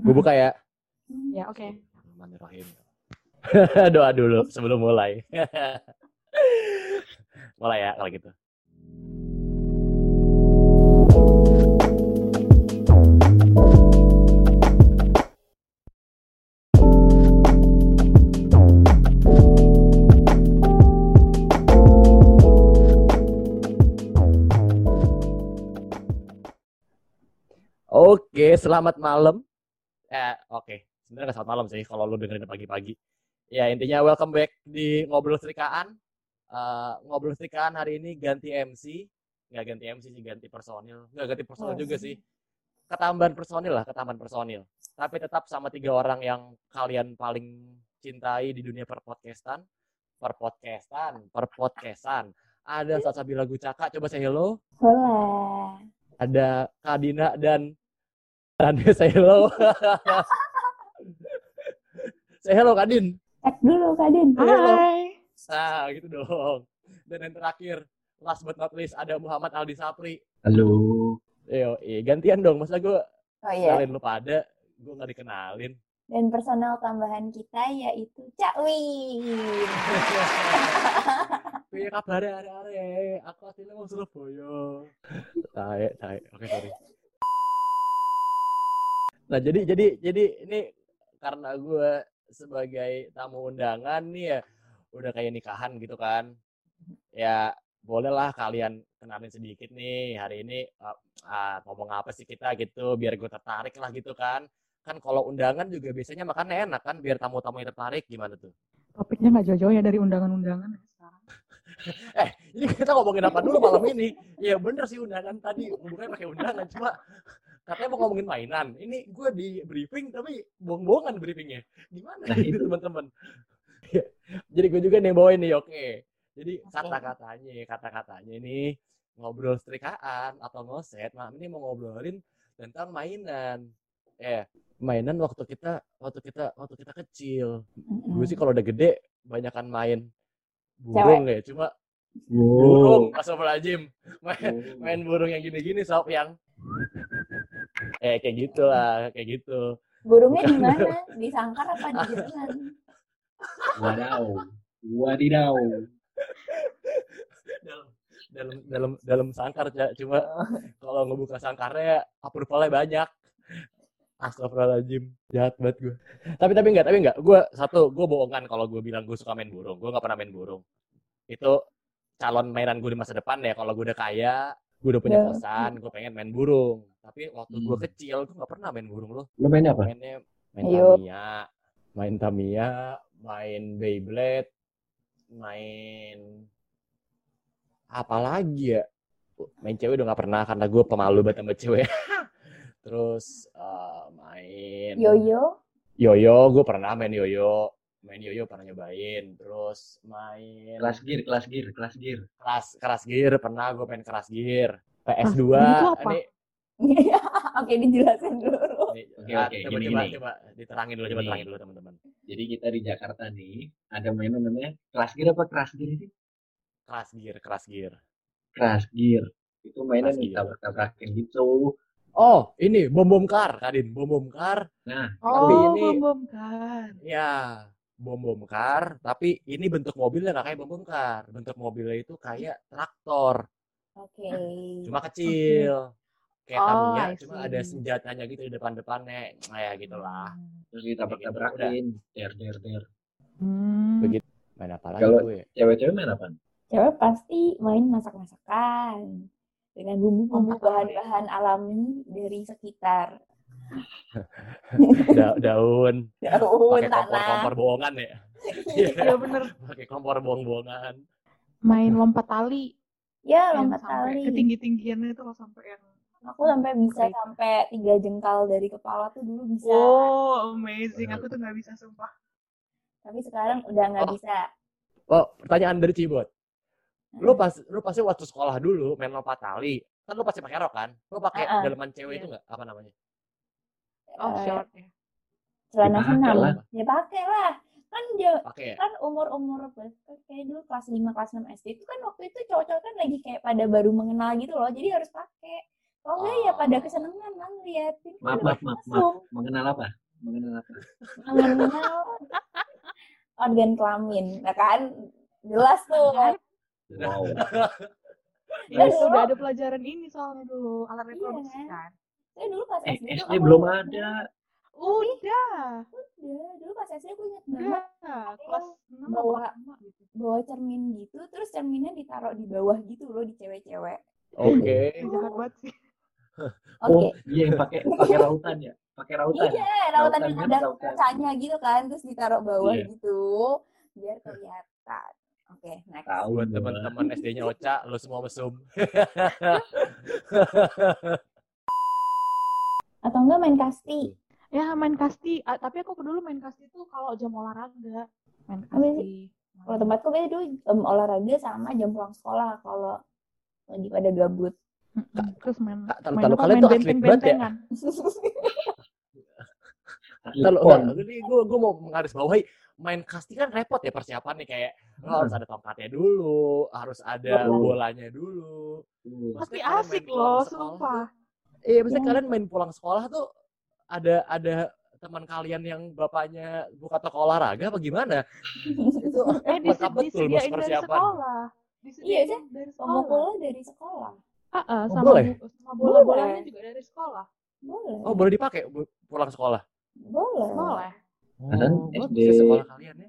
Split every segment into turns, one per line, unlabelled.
Gue buka ya.
Ya, oke.
Bismillahirrahmanirrahim. Doa dulu sebelum mulai. mulai ya kalau gitu. Oke, selamat malam. Eh, oke. Sebenarnya nggak selamat malam sih kalau lu dengerin pagi-pagi. Ya, intinya welcome back di Ngobrol Serikaan. Eh, Ngobrol Serikaan hari ini ganti MC. Nggak ganti MC sih, ganti personil. Nggak ganti personil juga sih. Ketambahan personil lah, ketambahan personil. Tapi tetap sama tiga orang yang kalian paling cintai di dunia perpodcastan. Perpodcastan, perpodcastan. Ada Salsabila Gucaka, coba say hello.
Hola.
Ada Kadina dan Rande say hello. say hello Kadin.
Cek dulu Kak Din.
Halo.
Hai.
Nah, gitu dong. Dan yang terakhir, last but not least, ada Muhammad Aldi Sapri.
Halo.
Yo, gantian dong. Masa gue
Oh iya.
kenalin lu pada, gue gak dikenalin.
Dan personal tambahan kita yaitu Cak Win.
Piye kabar are-are? Aku aslinya mau Surabaya. Tae, tae. Oke, sorry. Nah, jadi jadi jadi ini karena gue sebagai tamu undangan nih ya udah kayak nikahan gitu kan. Ya, bolehlah kalian kenalin sedikit nih hari ini uh, ah, ngomong apa sih kita gitu biar gue tertarik lah gitu kan. Kan kalau undangan juga biasanya makannya enak kan biar tamu-tamunya tertarik gimana tuh?
Topiknya nggak jauh-jauh ya dari undangan-undangan ya sekarang.
Eh, ini kita ngomongin apa dulu malam ini? Ya bener sih undangan tadi, bukan pakai undangan, cuma katanya mau ngomongin mainan. Ini gue di briefing tapi bohong-bohongan briefingnya. Gimana
Nah,
gitu teman-teman? Ya, Jadi gue juga nih bawain nih, oke. Jadi kata-katanya, kata-katanya ini ngobrol setrikaan atau ngoset. Malam ini mau ngobrolin tentang mainan. Eh, mainan waktu kita waktu kita waktu kita kecil. Gue sih kalau udah gede banyakan main burung ya, cuma burung astagfirullahaladzim main, main burung yang gini-gini sob yang eh kayak gitulah kayak gitu
Burungnya di mana? Di sangkar apa di jalan?
Wadaw. Wadidaw.
dalam dalam dalam dalam sangkar cuma kalau ngebuka sangkarnya approvalnya banyak Astagfirullahaladzim jahat banget gue tapi tapi enggak tapi enggak gue satu gue bohongan kalau gue bilang gue suka main burung gue nggak pernah main burung itu calon mainan gue di masa depan ya kalau gue udah kaya gue udah punya
Ya.
kosan gue pengen main burung tapi waktu gue
Hmm.
kecil gue nggak pernah main burung loh
Lo main apa?
mainnya main
Ayo.
Tamiya main Tamiya main Beyblade main apa lagi ya main cewek udah nggak pernah karena gue pemalu banget sama cewek terus eh, main
Yoyo.
yoyo gue pernah main yoyo main yoyo pernah nyobain terus main
Kelas gear, kelas gear, kelas gear.
keras keras gear pernah gue main keras gear PS2
Ah,
ini
Oke, dijelasin dulu.
Oke,
ah,
oke,
coba
gini,
coba
gini.
coba diterangin dulu, coba
Gini.
terangin dulu teman-teman.
Jadi kita di Jakarta nih ada mainan namanya kelas gear apa kelas gear sih?
Keras gear, keras gear.
Kelas gear. Itu mainan
Keras gear.
ditabrak-tabrakin gitu.
Oh, ini bom bom kar, Kadin, bom bom kar.
Nah,
Tapi
Oh,
ini-
bom bom kan.
Ya, bom bom kar, tapi ini bentuk mobilnya nggak kayak bom bom kar. Bentuk mobilnya itu kayak traktor,
Oke.
cuma kecil. Kayak
Oh,
Tamiya,
I
cuma ada senjatanya gitu di depan-depannya. Nah, ya gitulah.
terus ditabrak-tabrakin. Der, der, der.
Hmm.
Begitu. Main apa lagi
Kalau-
gue?
Cewek-cewek main apa?
Cewek pasti main masak-masakan. Dengan bumbu-bumbu
Masak apa ya?
bahan-bahan alami dari sekitar.
Da- daun,
Daun,
pakai
tanah.
kompor-kompor bohongan ya.
Iya bener.
pakai kompor bohong-bohongan.
Main lompat tali.
Ya, lompat tali.
Ketinggi-tinggiannya itu loh sampai yang
Aku sampai bisa
Oke.
sampai tiga jengkal dari kepala tuh dulu bisa.
Oh, amazing. Aku tuh nggak bisa sumpah.
Tapi sekarang udah nggak
Oh.
bisa.
Oh, pertanyaan dari Cibot. Lu pas lu pasti waktu sekolah dulu main lompat tali, kan lu pasti pakai rok kan? Lu pakai
Ah, ah.
daleman cewek
Iya.
itu enggak? Apa namanya?
Oh,
Eh,
short ya.
celana senam.
lah.
Ya pakai lah. Kan dia
Pakai ya?
kan umur-umur apa? Kayak dulu kelas 5 kelas 6 SD itu kan waktu itu cowok-cowok kan lagi kayak pada baru mengenal gitu loh. Jadi harus pakai. Oh enggak ya pada kesenangan lah ngeliatin.
Maaf, maaf, maaf, maaf. Mengenal apa? Mengenal apa?
Mengenal organ kelamin. Nah kan jelas tuh.
Wow.
Ya,
Terus-
udah ada pelajaran ini soalnya dulu alat
Iya,
reproduksi
kan?
kan.
Saya dulu pas
Eh,
SD tuh
SD
aku-
belum ada.
Udah.
Udah, dulu pas SD aku inget banget.
Kelas 6
bawa-
gitu.
bawa cermin gitu, terus cerminnya ditaruh di bawah gitu loh di cewek-cewek.
Oke.
Jahat banget sih.
Oke.
Oh, iya yang pakai pakai rautan ya. Pakai rautan.
Iya, rautan yang ada kacanya gitu kan, terus ditaruh bawah
Iya.
gitu, biar kelihatan. Oke, next.
Tahu
Buat teman-teman SD-nya Ocha, lo semua mesum.
Atau enggak main kasti?
Ya main kasti, Ah, tapi aku dulu main kasti tuh kalau jam olahraga. Main kasti.
Kalau tempatku biasa dulu em, olahraga sama jam pulang sekolah kalau lagi pada gabut.
Mm-mm. Terus main
Kak,
main apa?
kalian
Main
tuh atlet banget ya? Kalau ini gue gue mau menggarisbawahi main kasti kan repot ya persiapannya kayak lo harus ada tongkatnya dulu, harus ada bolanya dulu. Kalian
asik loh, sumpah.
Iya, maksudnya
Iya.
kalian main pulang sekolah tuh ada ada teman kalian yang bapaknya buka toko olahraga apa gimana? Itu
Eh,
lengkap betul bos persiapan.
Iya, Zak.
dari sekolah.
Pemukulnya dari sekolah.
Ah,
Oh,
sama
boleh?
sama bola-bolanya
Boleh.
juga dari sekolah.
Boleh.
Oh, boleh dipakai pulang sekolah.
Boleh.
Boleh.
Oh,
SD
ya sekolah kalian ya.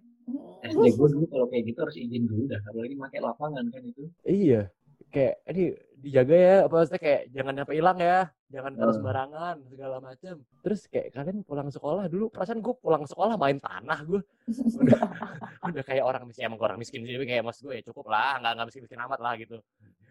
SD gue dulu kalau kayak gitu harus izin dulu dah. Apalagi pakai lapangan kan itu.
Iya. Kayak ini dijaga ya, apa maksudnya kayak jangan sampai hilang ya, jangan
Hmm.
sembarangan segala macam. Terus kayak kalian pulang sekolah dulu, perasaan gue pulang sekolah main tanah gue. Udah, udah kayak orang miskin, emang orang miskin sih, kayak mas gue ya cukup lah, nggak nggak miskin miskin amat lah gitu.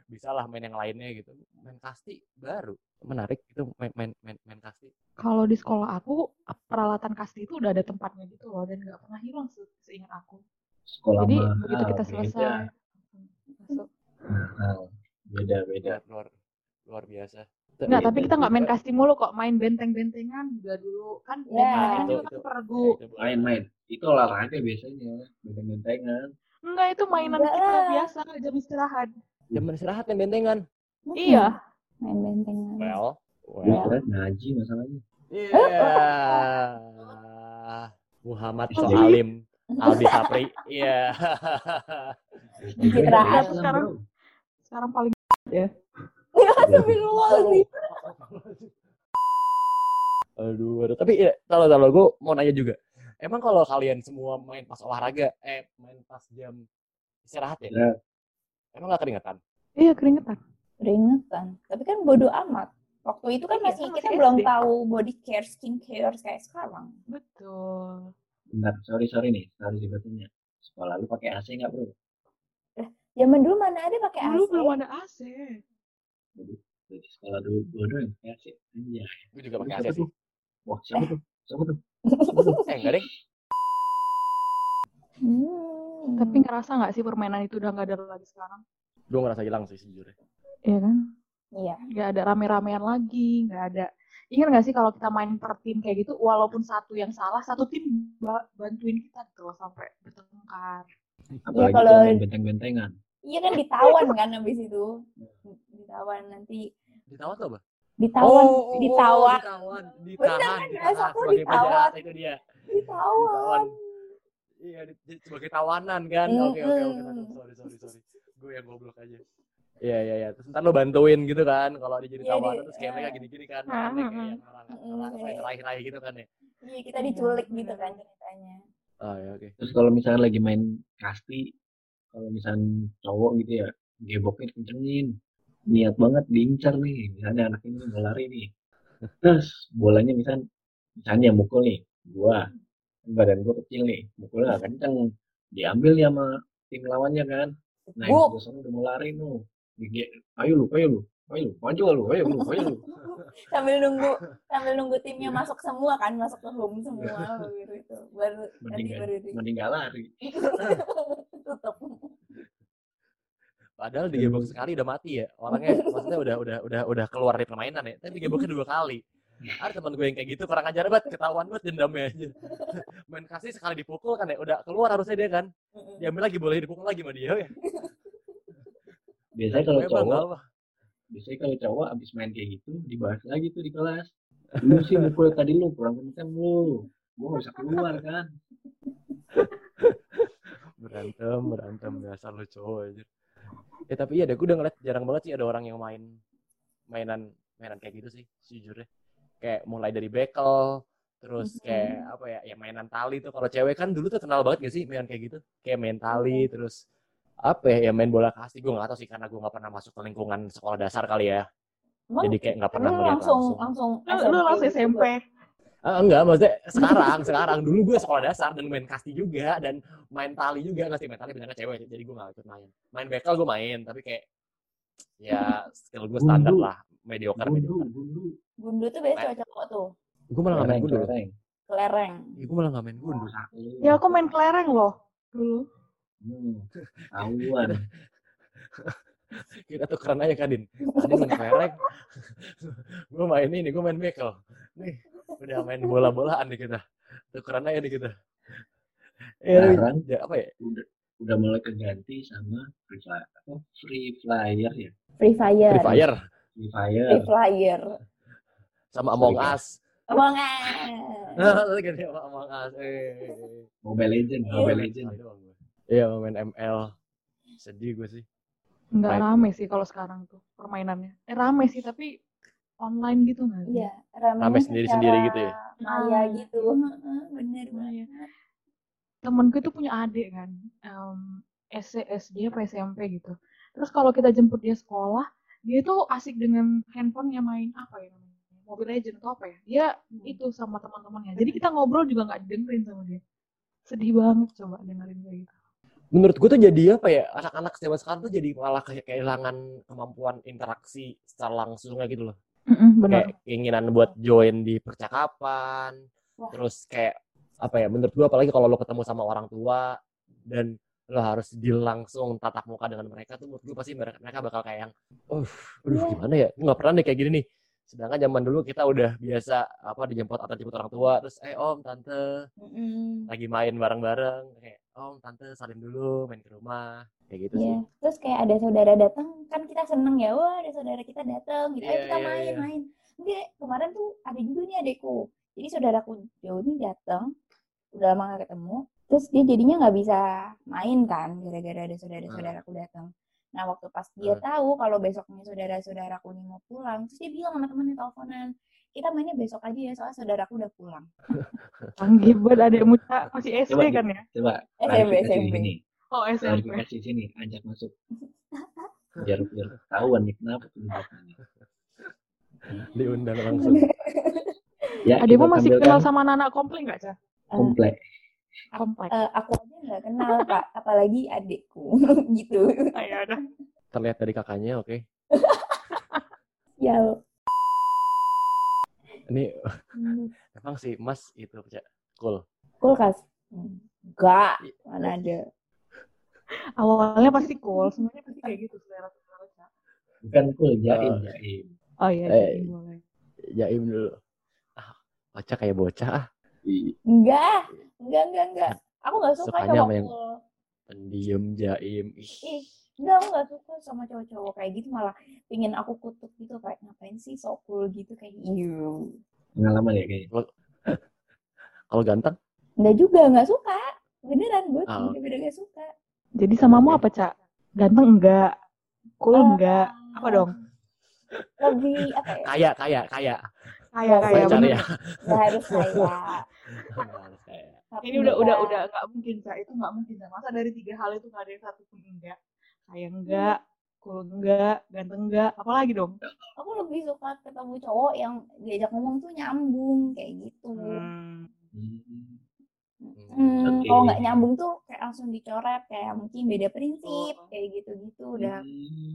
Bisa lah main yang lainnya gitu. Main kasti baru, menarik itu main main main, main kasti.
Kalau di sekolah aku, peralatan kasti itu udah ada tempatnya gitu loh, dan nggak pernah hilang se- seingat aku.
Sekolah
Jadi
mahal,
begitu kita
beda.
selesai, masuk.
Mahal. Beda beda.
Luar, luar biasa.
Nggak, tapi kita nggak main kasti mulu kok, main benteng-bentengan juga dulu. Kan
Ya.
benteng-bentengan
itu-
juga kan
itu-
pergu.
itu boleh.
Main-main. Itu olahraga biasanya. Benteng-bentengan.
Enggak, itu mainan
Enggak
kita biasa jam istirahat.
Zaman istirahat main bentengan.
Iya.
Main bentengan.
Well, well.
kira ngaji masalahnya.
Iya. Muhammad
Jadi-
Soalim Aldi Sapri. Iya.
Islam,
Sekarang-. Sekarang paling
Ya.
Aduh, aduh. Tapi ya, kalau kalau gue mau nanya juga. Emang kalau kalian semua main pas olahraga, eh main pas jam istirahat ya?
Ya.
Emang gak keringetan?
iya keringetan.
Keringetan. Tapi kan bodo amat. Waktu itu kan
Iya,
masih kita
masih
belum
SD.
tahu body care, skin care kayak sekarang.
Betul.
Bentar, sorry sorry nih. Sorry sebetulnya. Sekolah lu pakai AC nggak bro?
Zaman dulu mana ada pakai
Dulu
AC?
belum ada AC.
Di sekolah dulu gue doang yang pakai AC. Anjay.
Gue juga pakai AC sih.
tuh? Wah siapa tuh? Siapa tuh?
Eh enggak deh.
Hmm.
Tapi ngerasa nggak sih permainan itu udah nggak ada lagi sekarang?
Gue ngerasa hilang sih sejujurnya.
Iya kan?
Iya.
Nggak ada rame-ramean lagi, nggak ada. Ingat nggak sih kalau kita main per tim kayak gitu, walaupun satu yang salah, satu tim ba- bantuin kita gitu loh sampai bertengkar.
Apalagi
kalau-
kalau main benteng-bentengan.
Iya kan ditawan kan habis itu. Ditawan nanti
Ditawan tuh apa?
ditawan,
oh,
ditawan,
ditawan,
Bener
ditahan,
kan,
ditahan
bahasa aku
sebagai
ditawan.
penjahat itu dia.
ditawan.
Iya, di- di- sebagai tawanan kan. Oke, oke, oke. Sorry, sorry, sorry. Gue yang goblok aja. Iya, iya, iya. Terus ntar lo bantuin gitu kan. Kalau dia jadi
Iya,
tawanan
di-
terus kayak mereka gini-gini kan. Kayak yang orang
Mm-mm,
orang
kayak-
terakhir-terakhir gitu kan ya.
Iya kita diculik
Iya,
gitu kan ceritanya.
Oh, ya oke.
Terus kalau misalnya lagi main kasti, kalau misalnya cowok gitu ya, geboknya kencengin. Niat banget diincar nih. Misalnya anak ini mau lari nih. Terus bolanya misalnya, misalnya mukul nih, gua. Badan gua kecil nih, mukulnya nggak kenceng. Diambil nih sama tim lawannya kan. Nah, sebelah sana udah mau lari. Dige- Ayo lu, ayo lu, ayo lu, maju lu, ayo lu, ayo lu.
Sambil nunggu sambil nunggu timnya masuk semua kan, masuk ke home semua gitu itu. Baru nanti
Mending
baru di
Mending nggak lari.
Padahal digebok sekali udah mati ya. Orangnya maksudnya udah udah udah udah keluar dari permainan ya. Tapi digeboknya dua kali. Ada teman gue yang kayak gitu kurang ajar banget, ketahuan banget dendamnya aja. Main kasih sekali dipukul kan ya, udah keluar harusnya dia kan. Diambil lagi boleh dipukul lagi sama dia ya.
Biasanya kalau cowok biasanya kalau cowok abis main kayak gitu dibahas lagi tuh di kelas lu sih mukul tadi lu kurang kenceng lu gua gak bisa keluar kan
berantem berantem dasar lu cowok aja ya tapi iya deh gue udah ngeliat jarang banget sih ada orang yang main mainan mainan kayak gitu sih sejujurnya. Kayak mulai dari bekel terus kayak apa ya ya mainan tali tuh. Kalau cewek kan dulu tuh kenal banget gak sih mainan kayak gitu? Kayak main tali terus apa ya, ya main bola kasti gue nggak tahu sih karena gue nggak pernah masuk ke lingkungan sekolah dasar kali ya.
Emang
jadi kayak nggak pernah melihat
langsung
langsung,
langsung
Lu, lu langsung
gitu
SMP.
Ah, enggak maksudnya sekarang sekarang. Dulu gue sekolah dasar dan main kasti juga dan main tali juga. Nggak sih main tali banyak cewek jadi gue nggak ikut main. Main bekel gue main tapi kayak ya skill gue standar lah. Mediocre
gundu
mediocre.
Gundu.
Gundu tuh biasanya cowok-cowok tuh.
gue malah nggak main
kelereng
gundu.
kelereng.
Kelereng.
Ya, gue malah nggak main gundu.
Ya aku main kelereng loh dulu.
Hmm, tahuan
kita tuh keren aja kadin tadi main kelereng. Gue main ini gue main bekel. Nih udah main bola-bolaan nih kita. Tuh keren aja nih kita eh
Sekarang
ya, apa ya?
Udah udah mulai keganti sama free flyer apa? Free flyer ya?
Free Fire.
Free Fire.
Free fire.
Free Flyer.
sama Among
Sorry,
Us.
Emang
nah tadi kan sama Among Us. Eh
mobile legend
Iya.
mobile legend
iya main ML sedih gue sih.
Nggak
Main.
rame sih kalau sekarang tuh permainannya. Eh rame sih tapi online gitu nggak sih?
Iya,
Rame sendiri-sendiri gitu ya?
Maya
Ah.
gitu. Heeh, Bener
Iya.
banget.
Temenku itu punya adik kan, em, SD, SD apa SMP gitu. Terus kalau kita jemput dia sekolah, dia itu asik dengan handphonenya main apa ya namanya? Mobile Legend atau apa ya? Dia itu sama teman-temannya. Jadi kita ngobrol juga nggak dengerin sama dia. Sedih banget coba dengerin kayak gitu.
menurut gue tuh jadi apa ya anak-anak zaman sekarang tuh jadi malah kayak kehilangan kemampuan interaksi secara langsungnya gitu loh
Mm-mm, bener.
kayak keinginan buat join di percakapan
Wah.
terus kayak apa ya menurut gua apalagi kalau lo ketemu sama orang tua dan lo harus deal langsung tatap muka dengan mereka tuh menurut gua pasti mereka, mereka bakal kayak yang oh aduh
Iya.
gimana ya nggak pernah nih kayak gini nih sedangkan zaman dulu kita udah biasa apa dijemput atau dijemput orang tua terus eh om tante
Mm-mm.
lagi main bareng-bareng kayak om tante salim dulu main ke rumah kayak gitu sih
Iya. Terus kayak ada saudara datang, kan kita seneng ya, wah ada saudara kita datang, gitu, ayo
Iya,
kita
iya,
main,
iya.
main. Enggak, kemarin tuh ada juga nih adekku. Jadi saudaraku jauh nih datang, udah lama gak ketemu, terus dia jadinya nggak bisa main kan, gara-gara ada saudara-saudaraku datang. Nah waktu pas dia
Hmm.
tahu kalau besoknya saudara-saudaraku nih mau pulang, terus dia bilang sama temennya teleponan, kita mainnya besok aja ya, soalnya saudaraku udah pulang.
Canggih banget adekmu Cak. masih SD
Coba
kan ya?
coba
SMP, SMP.
sini
Oh SMP.
klarifikasi di sini ajak masuk biar biar ketahuan nih kenapa tuh
diundang langsung
ya
Adekmu
kita
masih kenal sama anak komplek nggak Cak?
komplek
Komplek.
Eh, aku aja nggak kenal kak, apalagi adekku, gitu.
Ah, ya udah.
terlihat dari kakaknya oke
Ya,
ini emang sih mas itu Cak. cool
kulkas. Enggak, mana ada.
Awalnya pasti cool, semuanya pasti kayak gitu selera-selera Cak.
bukan cool jaim
Oh.
jaim
Oh iya,
Eh.
jadi boleh.
jaim dulu ah bocah kayak bocah ah
Enggak, enggak, enggak, enggak. Aku nggak suka
Sukanya
cowok
sama yang- pendiam jaim ih
enggak, aku nggak suka sama cowok-cowok kayak gitu malah pingin aku kutuk gitu kayak ngapain sih so cool gitu kayak iu.
pengalaman ya kayaknya
kalau ganteng
Enggak juga, enggak suka. Beneran gue
Oh.
bener-bener gak suka.
Jadi samamu apa, Cak? Ganteng enggak? Cool
Eh,
enggak? Apa dong?
Lebih apa ya?
kaya kaya kaya
Kaya kaya
cari ya
Gak harus kaya. Tapi
Ini udah udah udah enggak mungkin, Cak. Itu enggak mungkin, Cak. Masa dari tiga hal itu enggak ada yang satu pun enggak? Kaya enggak? Cool enggak? Ganteng enggak? Apalagi dong?
Aku lebih suka ketemu cowok yang diajak ngomong tuh nyambung kayak gitu.
Hmm.
Hmm.
Hmm,
Oke.
kalau nggak nyambung tuh kayak langsung dicoret kayak mungkin beda prinsip
Oh.
kayak gitu-gitu udah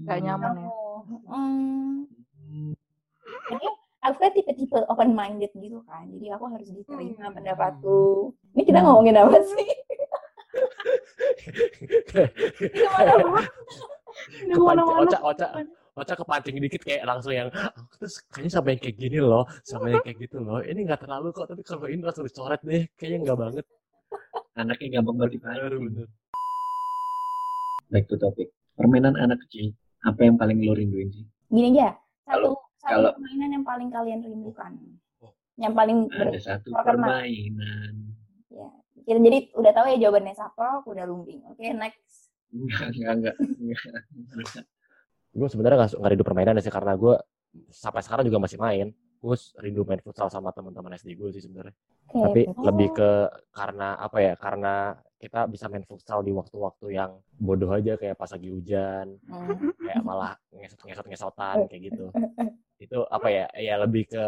Nggak nyaman ya?
Hmm. Jadi aku kan tipe-tipe open minded gitu kan. Jadi aku harus diterima
Hmm.
pendapatku. Ini kita ngomongin apa sih? Ini ke
mana-mana.
Ke
mana-mana.
oca oca oca kepancing dikit kayak langsung yang aku tuh kayaknya sama yang kayak gini loh sama yang kayak gitu loh ini nggak terlalu kok tapi kalau ini langsung dicoret deh kayaknya nggak banget
anaknya gampang banget
bener
dipancing
bener
back to topic permainan anak kecil apa yang paling lo rinduin sih
Gini aja, satu
Kalau-
satu
kalau-
permainan yang paling kalian rindukan.
Oh.
Yang paling ber-
Ada satu permainan.
ya. Kita jadi udah tahu ya jawabannya siapa, udah lumbing. Oke, next.
Enggak, enggak, enggak. enggak.
gue sebenarnya nggak nggak rindu permainan sih karena gue sampai sekarang juga masih main gue rindu main futsal sama teman-teman SD gue sih sebenarnya
Oke,
tapi
betul.
lebih ke karena apa ya karena kita bisa main futsal di waktu-waktu yang bodoh aja kayak pas lagi hujan
Hmm.
kayak malah ngesot-ngesot ngesotan kayak gitu itu apa ya ya lebih ke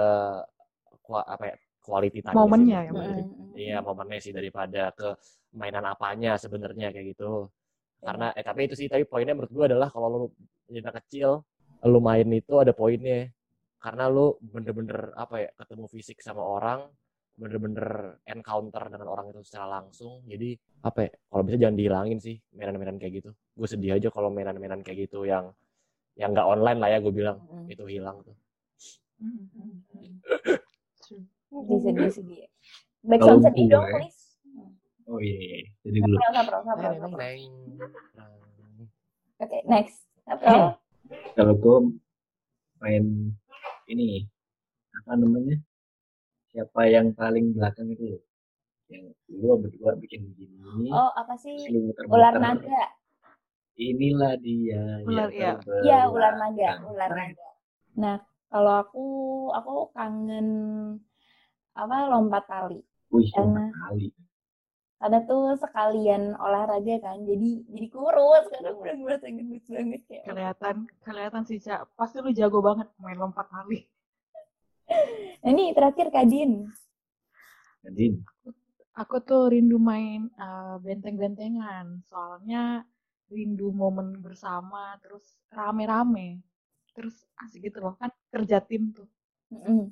apa ya quality time
Momennya ya,
sebenarnya.
Hmm.
iya momennya sih daripada ke mainan apanya sebenarnya kayak gitu. Karena eh tapi itu sih tapi poinnya menurut gue adalah kalau lu jadi kecil lu main itu ada poinnya. Karena lu bener-bener apa ya ketemu fisik sama orang bener-bener encounter dengan orang itu secara langsung. Jadi apa ya kalau bisa jangan dihilangin sih mainan-mainan kayak gitu. Gue sedih aja kalau mainan-mainan kayak gitu yang yang nggak online lah ya gue bilang.
Hmm.
itu hilang tuh
Sound sedih
gue-
dong, please.
Oh iya, iya. jadi dulu.
Sabar, sabar, sabar,
Neng,
sabar.
neng, neng.
Oke, next. April.
Kalau gue main ini apa namanya? Siapa yang paling belakang itu? Yang dua berdua bikin begini.
Oh, apa sih? Ular naga.
Inilah dia.
Ular,
yang
iya.
terbelakang.
Iya, ular naga, ular naga. Nah, kalau aku aku kangen apa lompat tali.
Wih,
Karena-
lompat.
Karena tuh sekalian olahraga kan, jadi jadi kurus sekarang udah merasa gendut banget kayak.
kelihatan kelihatan sih cak pasti lu jago banget main lompat tali
ini terakhir Kadin.
Jadi,
aku tuh rindu main eh, benteng-bentengan soalnya rindu momen bersama terus rame-rame terus asik gitu loh kan kerja tim tuh. Eh,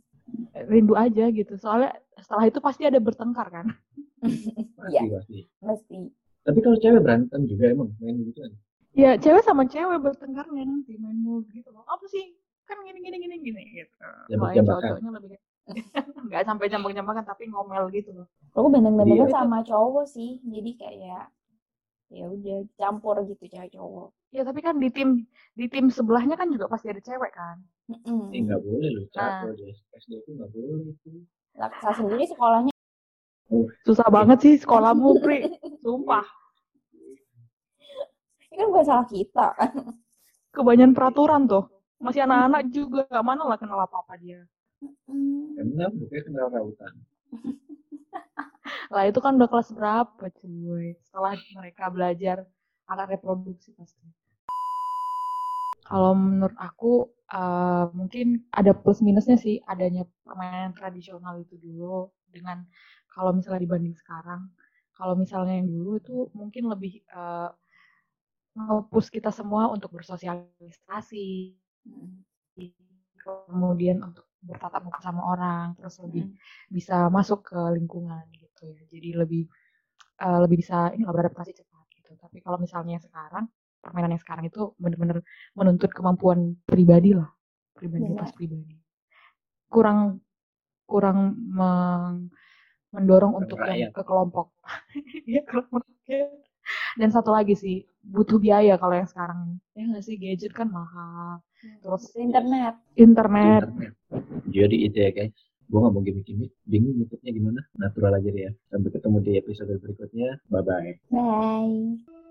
rindu aja gitu soalnya setelah itu pasti ada bertengkar kan
pasti,
Iya.
pasti.
Mesti.
Tapi kalau cewek berantem juga emang main gitu kan.
ya cewek sama cewek bertengkarnya nanti main mulu gitu loh apa sih kan gini gini gini gini gitu Soalnya
Jambak-jambakan.
cowok-cowoknya lebih nggak sampai jambak-jambakan tapi ngomel gitu loh
Aku benteng-bentengan
Iya.
sama cowok sih, jadi kayak ya udah campur gitu cewek cowok.
ya tapi kan di tim di tim sebelahnya kan juga pasti ada cewek kan
Mm-mm.
Eh nggak boleh loh,
Nah.
cakep di SD itu nggak boleh itu.
Laksa sendiri sekolahnya
susah banget sih sekolahmu Pri sumpah
ini kan bukan salah kita.
kebanyakan peraturan tuh masih anak-anak juga mana lah kenal apa apa dia
Mm.
Karena bukannya kenal rautan.
lah itu kan udah kelas berapa cuy? Setelah mereka belajar alat reproduksi pasti. Kalau menurut aku eh, mungkin ada plus minusnya sih adanya permainan tradisional itu dulu dengan kalau misalnya dibanding sekarang. Kalau misalnya yang dulu itu mungkin lebih nge-push kita semua untuk bersosialisasi. Kemudian untuk bertatap muka sama orang terus lebih
Mm.
bisa masuk ke lingkungan gitu ya. Jadi lebih eh, lebih bisa ini lah, beradaptasi cepat gitu. Tapi kalau misalnya sekarang permainan yang sekarang itu benar-benar menuntut kemampuan pribadi lah pribaditas pribadi. Kurang kurang meng- mendorong untuk yang ke kelompok. Ya kelompok dan satu lagi sih butuh biaya kalau yang sekarang. Ya nggak sih gadget kan mahal. Terus
Internet.
internet.
Internet. Jadi itu ya guys. Gue nggak mau gimmick-gimmick. Bingung nutupnya gimana. Natural aja deh ya. Sampai ketemu di episode berikutnya. Bye-bye.
Bye.